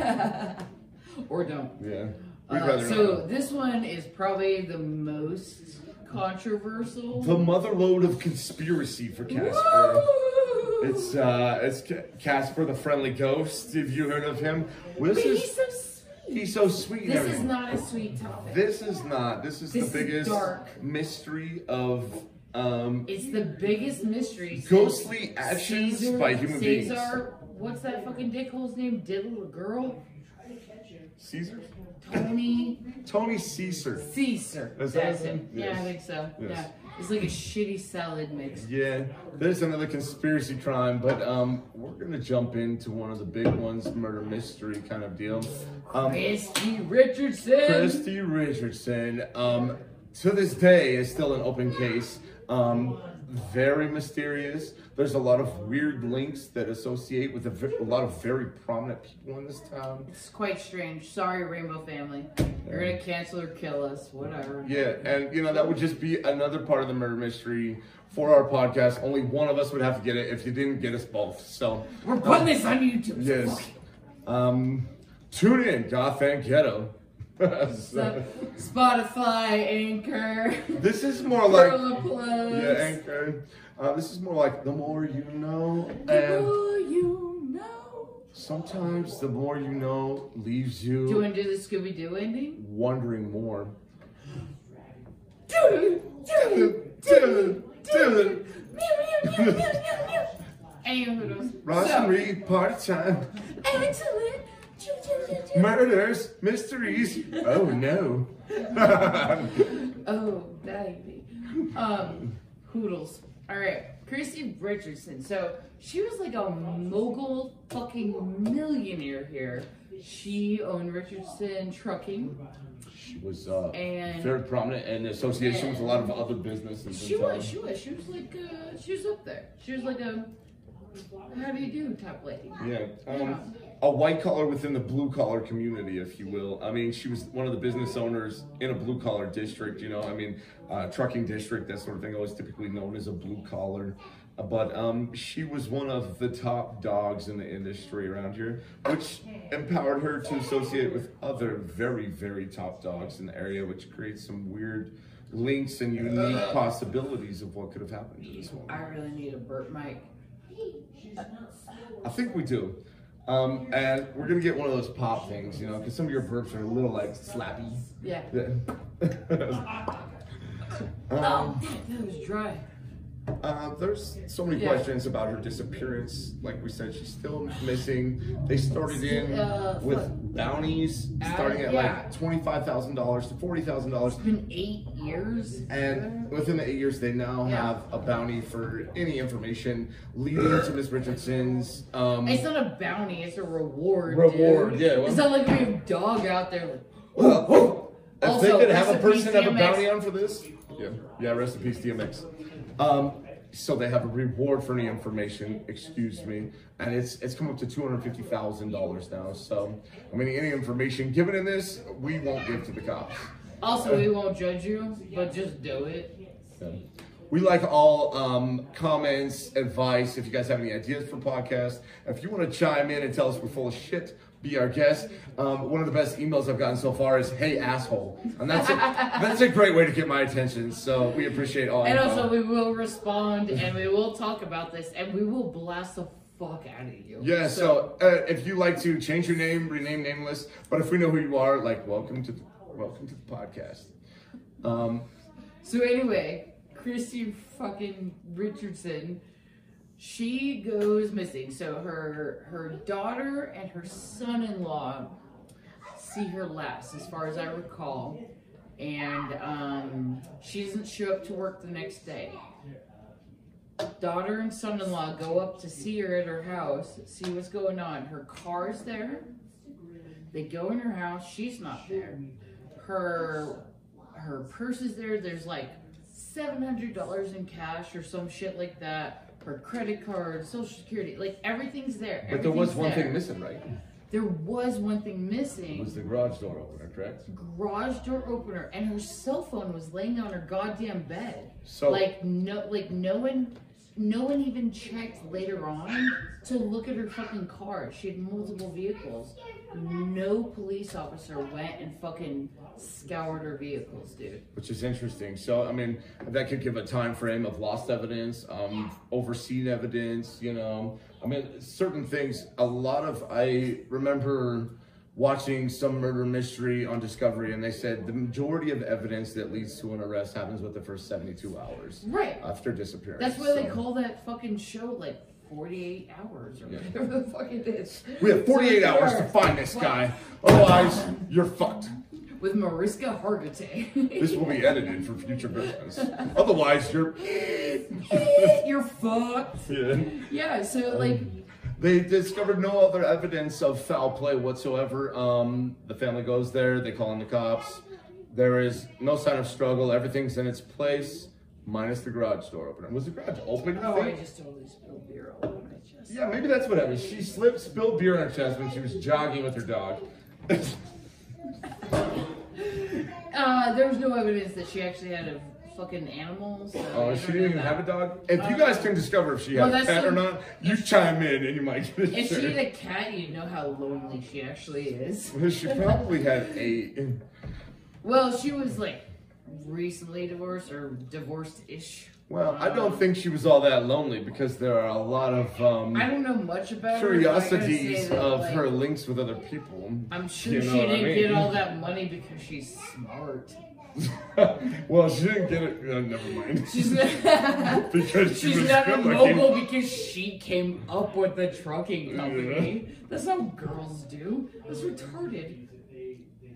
Or don't. Yeah, Uh, so not. this one is probably the most controversial. The mother load of conspiracy for Casper. Woo! It's uh, it's Ca- Casper the friendly ghost. Have you heard of him? This But is he's so sweet. he's so sweet. This is not a sweet topic. This is not. This is This the biggest dark. mystery of um, It's the biggest mystery. ghostly actions Caesar, by human beings. Caesar, what's that fucking dickhole's name? Diddle a girl? Caesar? Tony Tony Caesar. Caesar. Is that That's him? him. Yeah, I think so. Yes. Yeah. It's like a shitty salad mix. Yeah, there's another conspiracy crime, but um, we're gonna jump into one of the big ones, murder mystery kind of deal. Um, Christy Richardson. Christy Richardson, um, to this day, is still an open case. Um, very mysterious. There's a lot of weird links that associate with a, a lot of very prominent people in this town. It's quite strange. Sorry, Rainbow Family. You're gonna cancel or kill us. Whatever. Yeah, and you know that would just be another part of the murder mystery for our podcast. Only one of us would have to get it if you didn't get us both. So We're putting this on YouTube. yes, um, tune in, Goth and Ghetto. So, Spotify, Anchor, this is more like yeah, Anchor. Uh, this is more like the more you know, The and more you know. sometimes the more you know leaves you. Do you you want to do the Scooby Doo ending? wondering more. Anywho, Ross so, and Reed, party time. excellent. Murders, mysteries. Oh no. Oh, baby. Um, Hoodles. All right, Christy Richardson. So she was like a mogul fucking millionaire here. She owned Richardson Trucking. she was uh, And- very prominent in association with a lot of other businesses. She was, she was, she was like, uh, she was up there. She was like a, how do you do type lady. Yeah, um, a white collar within the blue collar community, if you will. I mean, she was one of the business owners in a blue collar district. You know, I mean, uh, trucking district, that sort of thing, always typically known as a blue collar. Uh, But um, she was one of the top dogs in the industry around here, which empowered her to associate with other very, very top dogs in the area, which creates some weird links and unique possibilities of what could have happened to this woman. I really need a burp mic. I think we do. Um, and we're gonna get one of those pop things, you know, because some of your burps are a little like slappy. Yeah. um, Oh, that was dry. Uh, there's so many Yeah. questions about her disappearance. Like we said, she's still missing. They started in Uh, with what? bounties starting at yeah. like twenty-five thousand dollars to forty thousand dollars. It's been eight years. And within the eight years, they now Yeah. have a bounty for any information leading to Miss Richardson's. Um, It's not a bounty, it's a reward. Reward, dude. yeah, well- it's not like we have dog out there. Like, Well, if Also, they could have a rest in peace, person have a bounty on for this, yeah, yeah, rest in peace, DMX. Um, so they have a reward for any information. Excuse me, and it's it's come up to two hundred fifty thousand dollars now. So, I mean, any information given in this, we won't give to the cops. Also, we won't judge you, but just do it. We like all um, comments, advice. If you guys have any ideas for podcasts, if you want to chime in and tell us we're full of shit, be our guest. Um, one of the best emails I've gotten so far is "Hey asshole," and that's a, that's a great way to get my attention. So we appreciate all. And also, we will respond and we will talk about this and we will blast the fuck out of you. yeah. So uh, if you like to change your name, rename nameless, but if we know who you are, like welcome to the, welcome to the podcast. Um, So anyway, Christy fucking Richardson, she goes missing. So her her daughter and her son-in-law see her last, as far as I recall, and um, she doesn't show up to work the next day. Daughter and son-in-law go up to see her at her house, see what's going on. Her car's there. They go in her house. She's not there. Her her purse is there. There's like seven hundred dollars in cash or some shit like that. Her credit card, social security, like everything's there. but there was one there. thing missing, right? There was one thing It missing. was the garage door opener, correct? garage door opener, and her cell phone was laying on her goddamn bed. So- like no, like no one, no one even checked later on to look at her fucking car. She had multiple vehicles. No police officer went and fucking scoured her vehicles, dude. which is interesting. So, I mean, that could give a time frame of lost evidence, um, overseen evidence. You know, I mean, certain things. A lot of I remember watching some murder mystery on Discovery, and they said the majority of evidence that leads to an arrest happens with the first seventy-two hours Right. after disappearance. That's why they call that fucking show like 48 hours or Yeah. whatever the fuck it is. We have 48 So hours to find this guy. Otherwise, you're fucked. With Mariska Hargitay. This will be edited for future business. Otherwise, you're. You're fucked. Yeah. Yeah, so like, um, They discovered no other evidence of foul play whatsoever. Um, the family goes there, they call in the cops. There is no sign of struggle, everything's in its place, minus the garage door opener. Was the garage open? you oh, I just totally spilled beer all over my chest. Yeah, maybe that's what happened. She slipped, spilled beer on her chest when she was jogging with her dog. Uh, there was no evidence that she actually had a fucking animals. So Oh, she didn't even that. have a dog? If you guys can discover if she Well, had a pet or not, you chime in and you might get a If she had a cat, you'd know how lonely she actually is. Well, She probably had a. Well, she was like recently divorced or divorced-ish. Well, I don't think she was all that lonely because there are a lot of um, I don't know much about her. but I gotta say curiosities that, of like, her links with other people. I'm sure You know she didn't mean? get all that money because she's smart. well, she didn't get it. Uh, never mind. She's because she she's was not because she came up with the trucking company. That's how girls do. That's retarded.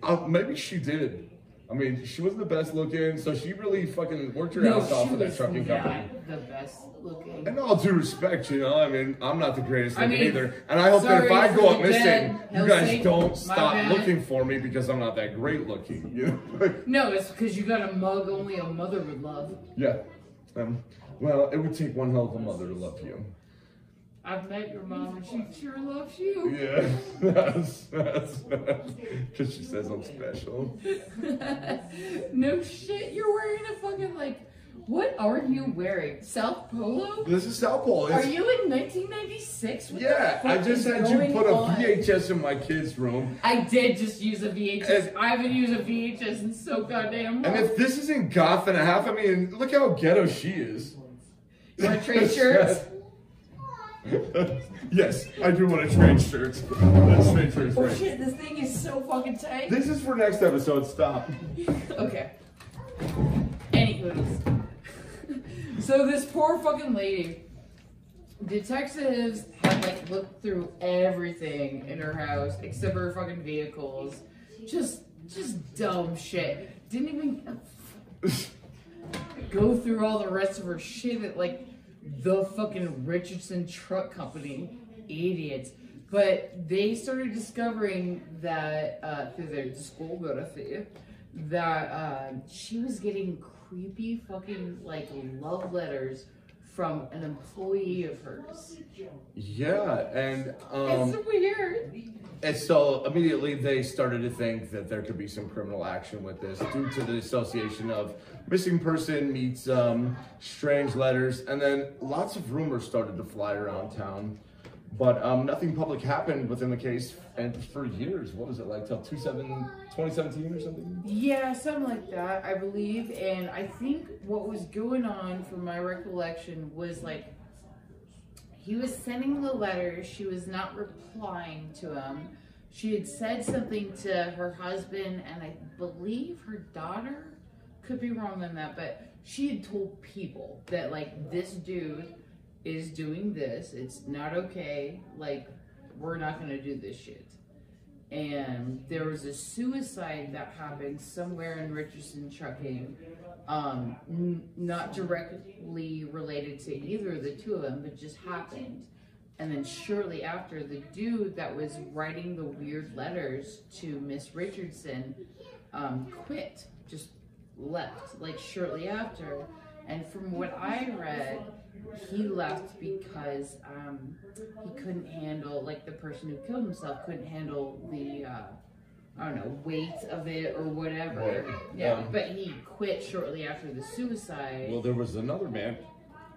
Uh, maybe she did. I mean, she wasn't the best looking, so she really fucking worked her No, ass off for that trucking not company. the best looking. And all due respect, you know, I mean, I'm not the greatest I looking mean, either. And I hope that if I go up missing, you guys don't stop bad. looking for me because I'm not that great looking. You know? No, it's because you got a mug only a mother would love. yeah. Um, well, it would take one hell of a mother to love you. I've met your mom and she sure loves you. Yeah, that's that's because she says I'm special. no shit, you're wearing a fucking like. What are you wearing? South Polo? This is South Pole. Are you in 1996? What yeah, I just had you put a? VHS in my kid's room. I did just use a VHS. And- I haven't used a VHS in so goddamn long. And if this isn't goth and a half, I mean, look how ghetto she is. You want to trade shirts? yes, I do want to trade shirts. Let's trade shirts, Oh right? shit, this thing is so fucking tight. This is for next episode. Stop. Okay. Anywho's. so this poor fucking lady, detectives had like looked through everything in her house except for her fucking vehicles. Just, just dumb shit. Didn't even go through all the rest of her shit at like the fucking Richardson Truck Company. Idiots. But they started discovering that uh, through their discography that uh, she was getting creepy fucking like love letters from an employee of hers. Yeah, and um, it's weird. And so immediately they started to think that there could be some criminal action with this due to the association of missing person meets um, strange letters, and then lots of rumors started to fly around town. But um, nothing public happened within the case, and for years, what was it like till 27 2017 or something? Yeah, something like that, I believe. And I think what was going on, from my recollection, was like he was sending the letters, she was not replying to him. She had said something to her husband and I believe her daughter. Could be wrong on that, but she had told people that like this dude is doing this. It's not okay. Like we're not gonna do this shit and there was a suicide that happened somewhere in Richardson Trucking, um, not directly related to either of the two of them, but just happened. And then shortly after, the dude that was writing the weird letters to Miss Richardson um, quit, just left, like shortly after. And from what I read, he left because um, he couldn't handle, like the person who killed himself couldn't handle the, uh, I don't know, weight of it or whatever. Right. Yeah, Um, but he quit shortly after the suicide. Well, there was another man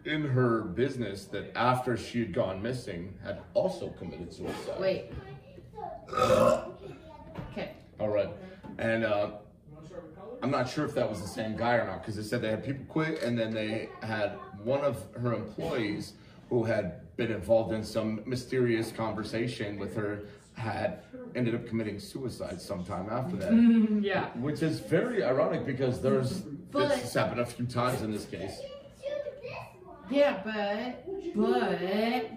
in her business that after she had gone missing had also committed suicide. Wait. Okay. All right. And uh, I'm not sure if that was the same guy or not because they said they had people quit and then they had one of her employees who had been involved in some mysterious conversation with her had ended up committing suicide sometime after that. yeah. Which is very ironic because there's But- this has happened a few times in this case. Yeah, but but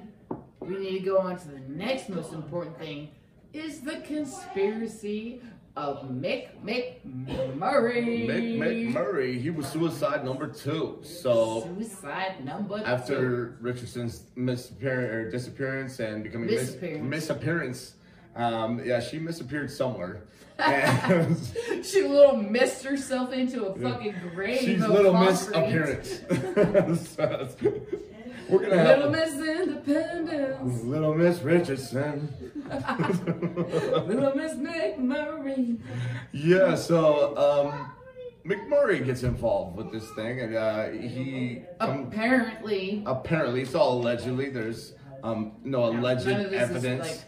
we need to go on to the next most important thing is the conspiracy of Mick McMurry. Mick McMurry, he was suicide number two. So Suicide number two. after Richardson's misappearance disappearance and becoming mis- Misappearance. Um, yeah, she misappeared somewhere. She little missed herself into a fucking grave. she's of little concrete. misappearance. So, We're gonna have Little Miss Independence. Little Miss Richardson. Little Miss McMurry. Yeah, so um, McMurry gets involved with this thing, and uh, he um, Apparently, apparently it's all allegedly. There's um, no alleged none of is, evidence. like-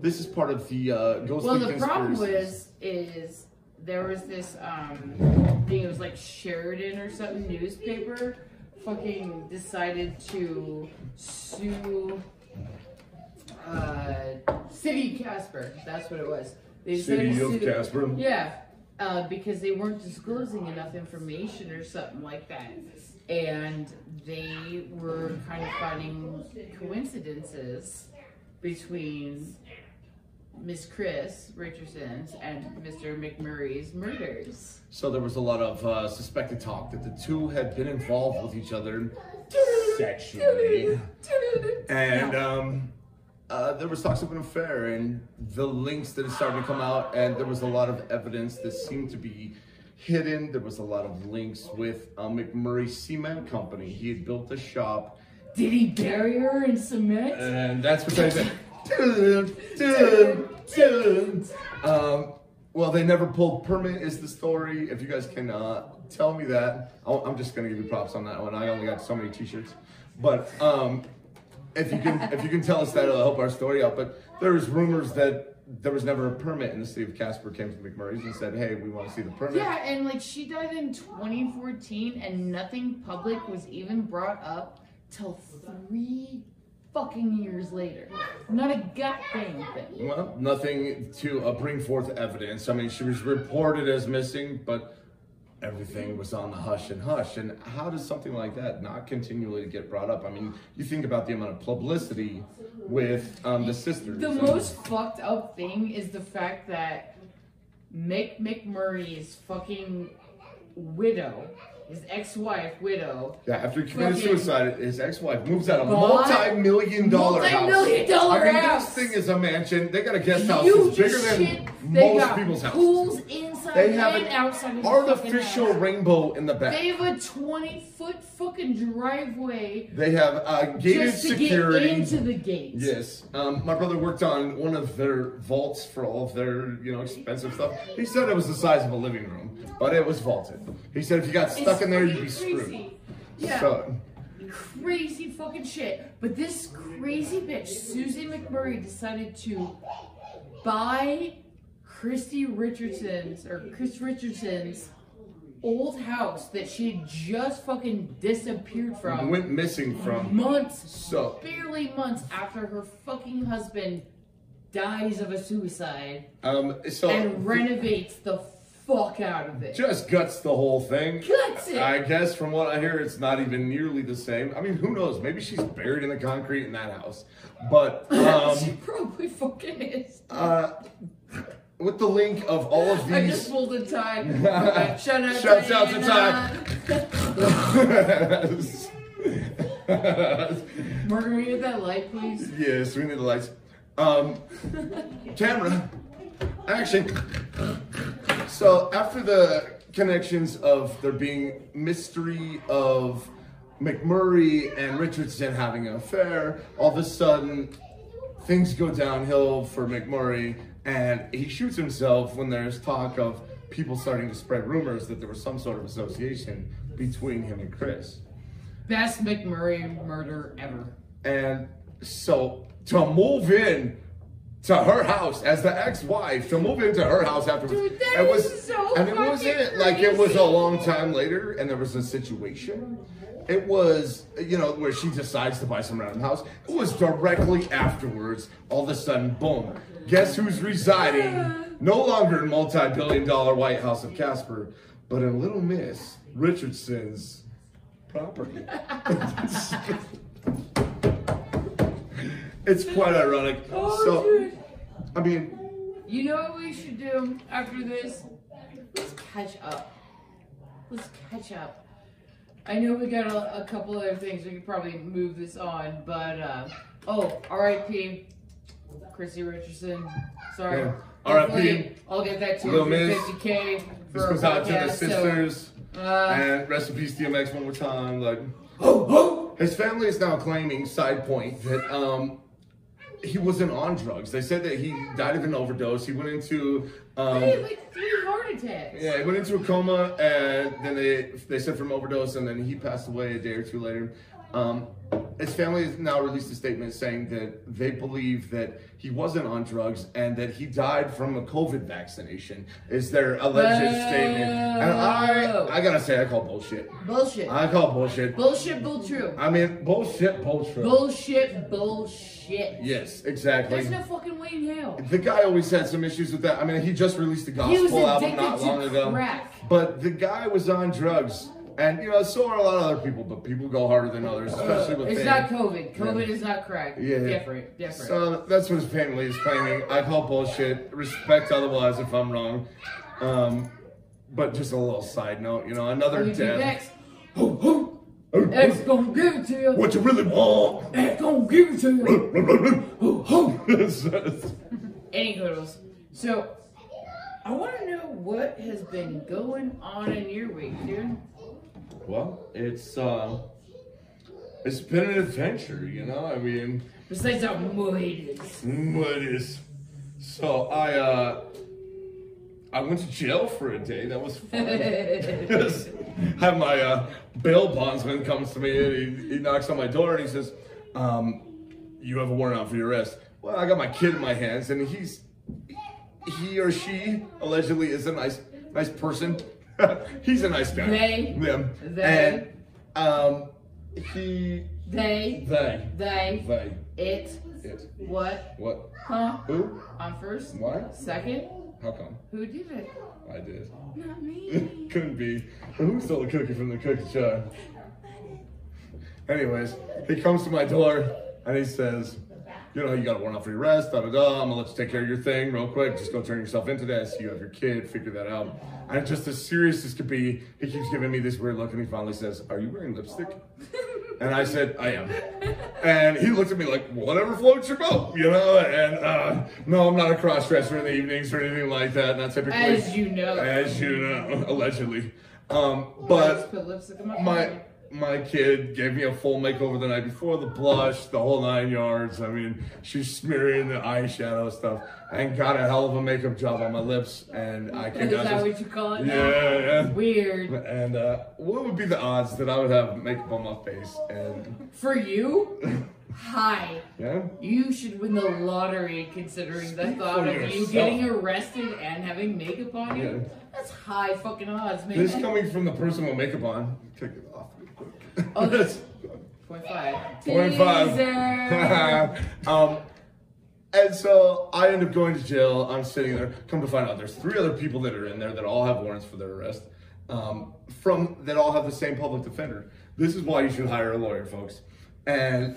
this is part of the uh, ghostly well, the problem was is there was this um thing. It was like Sheridan or something newspaper. Fucking decided to sue uh, City Casper. That's what it was. They decided City to of sue- Casper. Yeah, uh, because they weren't disclosing enough information or something like that. And they were kind of finding coincidences between Miss Chris Richardson's and Mr. McMurry's murders. So there was a lot of uh, suspected talk that the two had been involved with each other sexually. And um, uh, there was talks of an affair, and the links that had started to come out, and there was a lot of evidence that seemed to be hidden. There was a lot of links with uh, McMurry Cement Company. He had built a shop, Did he bury her in cement? and that's what they said. Um, well, they never pulled permit. Is the story? If you guys can uh, tell me that, I'll, I'm just gonna give you props on that one. I only got so many T-shirts, but um, if you can, if you can tell us that, it'll help our story out. But there was rumors that there was never a permit, and the city of Casper came to McMurry's and said, "Hey, we want to see the permit." Yeah, and like she died in 2014, and nothing public was even brought up till three fucking years later. Not a goddamn thing. Well, nothing to uh, bring forth evidence. I mean, she was reported as missing, but everything was on the hush and hush. And how does something like that not continually get brought up? I mean, you think about the amount of publicity with um, the sisters. The most fucked up thing is the fact that Mick McMurry's fucking widow, his ex-wife widow, Yeah, after he committed Fucking- suicide, his ex-wife moves out of a multi-million dollar house. Multi-million dollar I mean, house. this thing is a mansion. They got a guest house huge that's bigger than. They most people's houses. pools inside They have an Artificial rainbow in the back. They have a 20 foot fucking driveway They have uh, gated just to security. get into the gates. Yes. Um, my brother worked on one of their vaults for all of their, you know, expensive stuff. He said it was the size of a living room, but it was vaulted. He said if you got stuck It's in there, you'd be screwed. crazy. Yeah. So, crazy fucking shit. But this crazy bitch, Susie McMurry, decided to buy Christy Richardson's or Chris Richardson's old house that she just fucking disappeared from went missing from. months, So, barely months after her fucking husband dies of a suicide um, so and renovates the fuck out of it. just guts the whole thing. Guts it. I guess from what I hear, it's not even nearly the same. I mean, who knows? Maybe she's buried in the concrete in that house. But um, she probably fucking is. uh, with the link of all of these. I just pulled a time. Okay, Shout out Shouts out to Diana. Margaret, we get that light, please. yes, we need the lights. Um, camera. Action. So after the connections of there being mystery of McMurry and Richardson having an affair, all of a sudden things go downhill for McMurry and he shoots himself when there's talk of people starting to spread rumors that there was some sort of association between him and Chris. Best McMurry murder ever. And so to move in to her house as the ex-wife, to move into her house afterwards, Dude, that it was, so and it wasn't fucking like it was a long time later, and there was a situation. It was, you know, where she decides to buy some random house. It was directly afterwards. All of a sudden, boom! Guess who's residing? No longer in multi-billion-dollar White House of Casper, but in Little Miss Richardson's property. it's quite ironic. Oh, so, dude. I mean, You know what we should do after this? Let's catch up. Let's catch up. I know we got a, a couple other things. We could probably move this on, but uh, oh, R.I.P. Chrissy Richardson. Sorry. Yeah. R.I.P.. I'll get that Lil Miss. 250k this goes out to the sisters. So, uh, and rest in peace, DMX, one more time. Like, ho, ho. his family is now claiming, side point, that um, he wasn't on drugs. They said that he died of an overdose. He went into um, He had like three heart attacks. Yeah, he went into a coma, and then they they said from overdose, and then he passed away a day or two later. Um, his family has now released a statement saying that they believe that he wasn't on drugs and that he died from a COVID vaccination. Is their alleged Whoa. statement? And I, I gotta say, I call bullshit. Bullshit. I call bullshit. Bullshit, bull true. I mean, bullshit, bullshit. Bullshit, bullshit. yes, exactly. There's no fucking way in hell. The guy always had some issues with that. I mean, he just released a gospel album not long ago. But the guy was on drugs. And, you know, so are a lot of other people, but people go harder than others, especially with It's fame. not COVID. COVID is not crack. Yeah. Different. Different. So that's what his family is claiming. I call bullshit. Respect otherwise if I'm wrong. Um, but just a little side note, you know, another you death. next? Ho. Oh, X oh. gonna give it to you. What you really want? X gonna give it to you. Any goodles. So, I want to know what has been going on in your week, dude. Well, it's uh, it's been an adventure, you know. I mean, Besides how muddy it is. is? So I uh, I went to jail for a day. That was fun. Have my uh, bail bondsman comes to me and he, he knocks on my door and he says, um, "You have a warrant out for your arrest." Well, I got my kid in my hands and he's he or she allegedly is a nice nice person. he's a nice guy. They. Them. They. And um, he They, they they, they it, it what, what huh? Who? I'm first, why second, how come who did it? I did. Not me. Couldn't be. Who stole the cookie from the cookie jar? Anyways, he comes to my door and he says, you know, you got warrant out for your rest, da da da. I'm gonna let you take care of your thing real quick. Just go turn yourself into this. You have your kid, figure that out. And just as serious as could be, he keeps giving me this weird look and he finally says, Are you wearing lipstick? And I said, I am. And he looked at me like, whatever floats your boat, you know? And uh, no, I'm not a cross dresser in the evenings or anything like that. Not typically. As you know. As you know, allegedly. Um, but put lipstick on my my kid gave me a full makeover the night before, the blush, the whole nine yards. I mean, she's smearing the eyeshadow stuff and got a hell of a makeup job on my lips. And I can't. Is that what you call it? yeah, yeah. Weird. And uh, what would be the odds that I would have makeup on my face? And For you? Hi. yeah, You should win the lottery considering the thought of you getting arrested and having makeup on you. Yeah. That's high fucking odds, man. this coming from the person with makeup on. Take it off Oh, that's- Point five. Point five. Um, and so I end up going to jail. I'm sitting there. Come to find out, there's three other people that are in there that all have warrants for their arrest. Um, from that all have the same public defender. This is why you should hire a lawyer, folks. And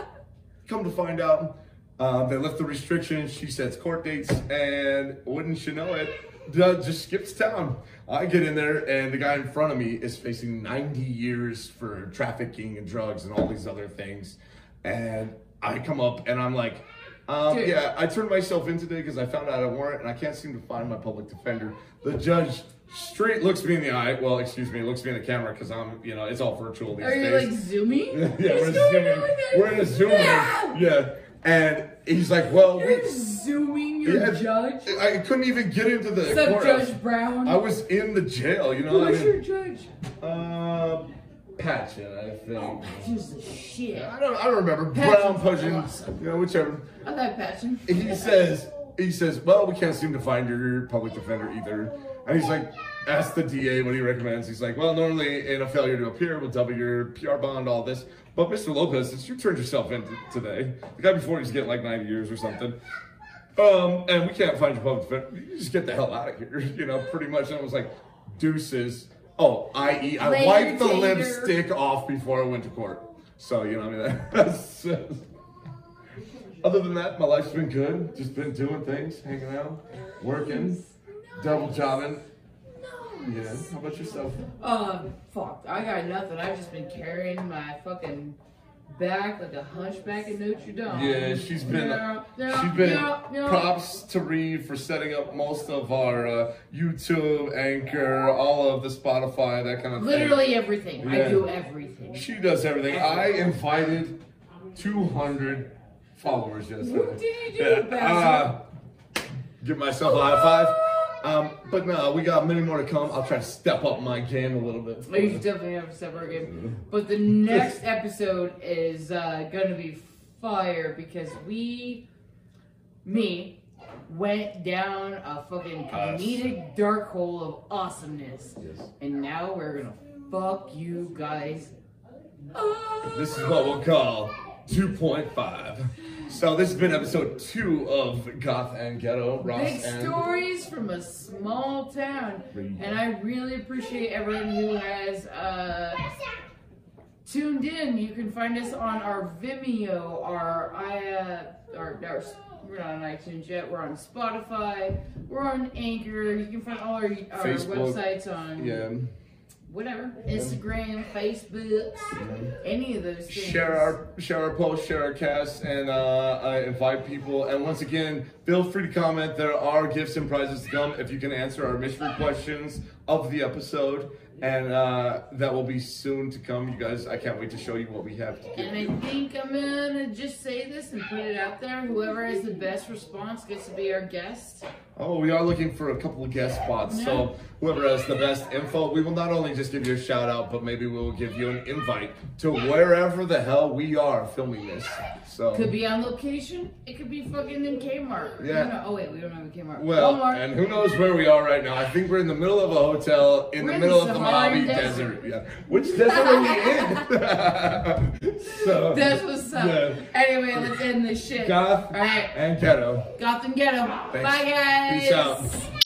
come to find out, uh, they lift the restrictions. She sets court dates, and wouldn't you know it, just skips town. I get in there, and the guy in front of me is facing 90 years for trafficking and drugs and all these other things. And I come up, and I'm like, um, yeah, I turned myself in today because I found out a warrant, and I can't seem to find my public defender. The judge straight looks me in the eye. Well, excuse me, looks me in the camera because I'm, you know, it's all virtual these days. Are you like zooming? yeah, What's we're zooming. We're in a zoom. No! Yeah, and he's like, "Well, You're we." zooming your Yeah, judge? I couldn't even get into the courthouse. Judge Brown? I was in the jail, you know. I Who's mean, your judge? uh, Patchen, I think. Patchen's the shit. I don't. I don't remember. Brown Pudgeon, awesome. you know, whichever. I like Patchen. He says, he says, well, we can't seem to find your public defender either. And he's like, ask the DA what he recommends. He's like, well, normally in a failure to appear, we'll double your PR bond, all this. But Mr. Lopez, since you turned yourself in today, the guy before he's getting like 90 years or something. Um, and we can't find your public defender. You just get the hell out of here, you know, pretty much. And I was like, deuces. Oh, i.e., I Later, wiped the Tater. lipstick off before I went to court. So, you know, what I mean, that's. Other than that, my life's been good. Just been doing things, hanging out, working, double jobbing. Yeah. How about yourself? Uh, fuck. I got nothing. I've just been carrying my fucking back like a hunchback in Notre Dame. Yeah, she's been Yeah, yeah, she's been yeah, props to Reed for setting up most of our uh, YouTube, Anchor, all of the Spotify, that kind of thing. Literally everything. I do everything. She does everything. I invited 200 followers yesterday. What did you do, Uh, give myself a high five. Um, but no, we got many more to come. I'll try to step up my game a little bit. Oh, you should definitely have a separate game. But the next episode is uh, gonna be fire because we, me, went down a fucking comedic dark hole of awesomeness. Yes. And now we're gonna fuck you guys up. This is what we'll call 2.5. So this has been episode two of Goth and Ghetto. Ross Big and stories from a small town. And I really appreciate everyone who has uh, tuned in. You can find us on our Vimeo, our I, uh, our, our we're not on iTunes yet. We're on Spotify. We're on Anchor. You can find all our, our Facebook. websites on yeah. Whatever Instagram, Facebook, any of those things. Share our share our posts, share our casts, and uh, I invite people. And once again, feel free to comment. There are gifts and prizes to come if you can answer our mystery questions of the episode, and uh, that will be soon to come. You guys, I can't wait to show you what we have to And. I think I'm gonna just say this and put it out there. Whoever has the best response gets to be our guest. Oh, we are looking for a couple of guest spots. So whoever has the best info, we will not only just give you a shout out, but maybe we will give you an invite to wherever the hell we are filming this. So Could be on location. It could be fucking in Kmart. Yeah. Oh wait, we don't have a Kmart. Well, Walmart. and who knows where we are right now? I think we're in the middle of a hotel in We're the in middle the of the Mojave Desert. Desert. Yeah, which desert are we in? so That's what's up. Yeah. Anyway, let's end this shit. Goth All right, and ghetto. Gotham Ghetto. Thanks. Bye, guys. Peace out.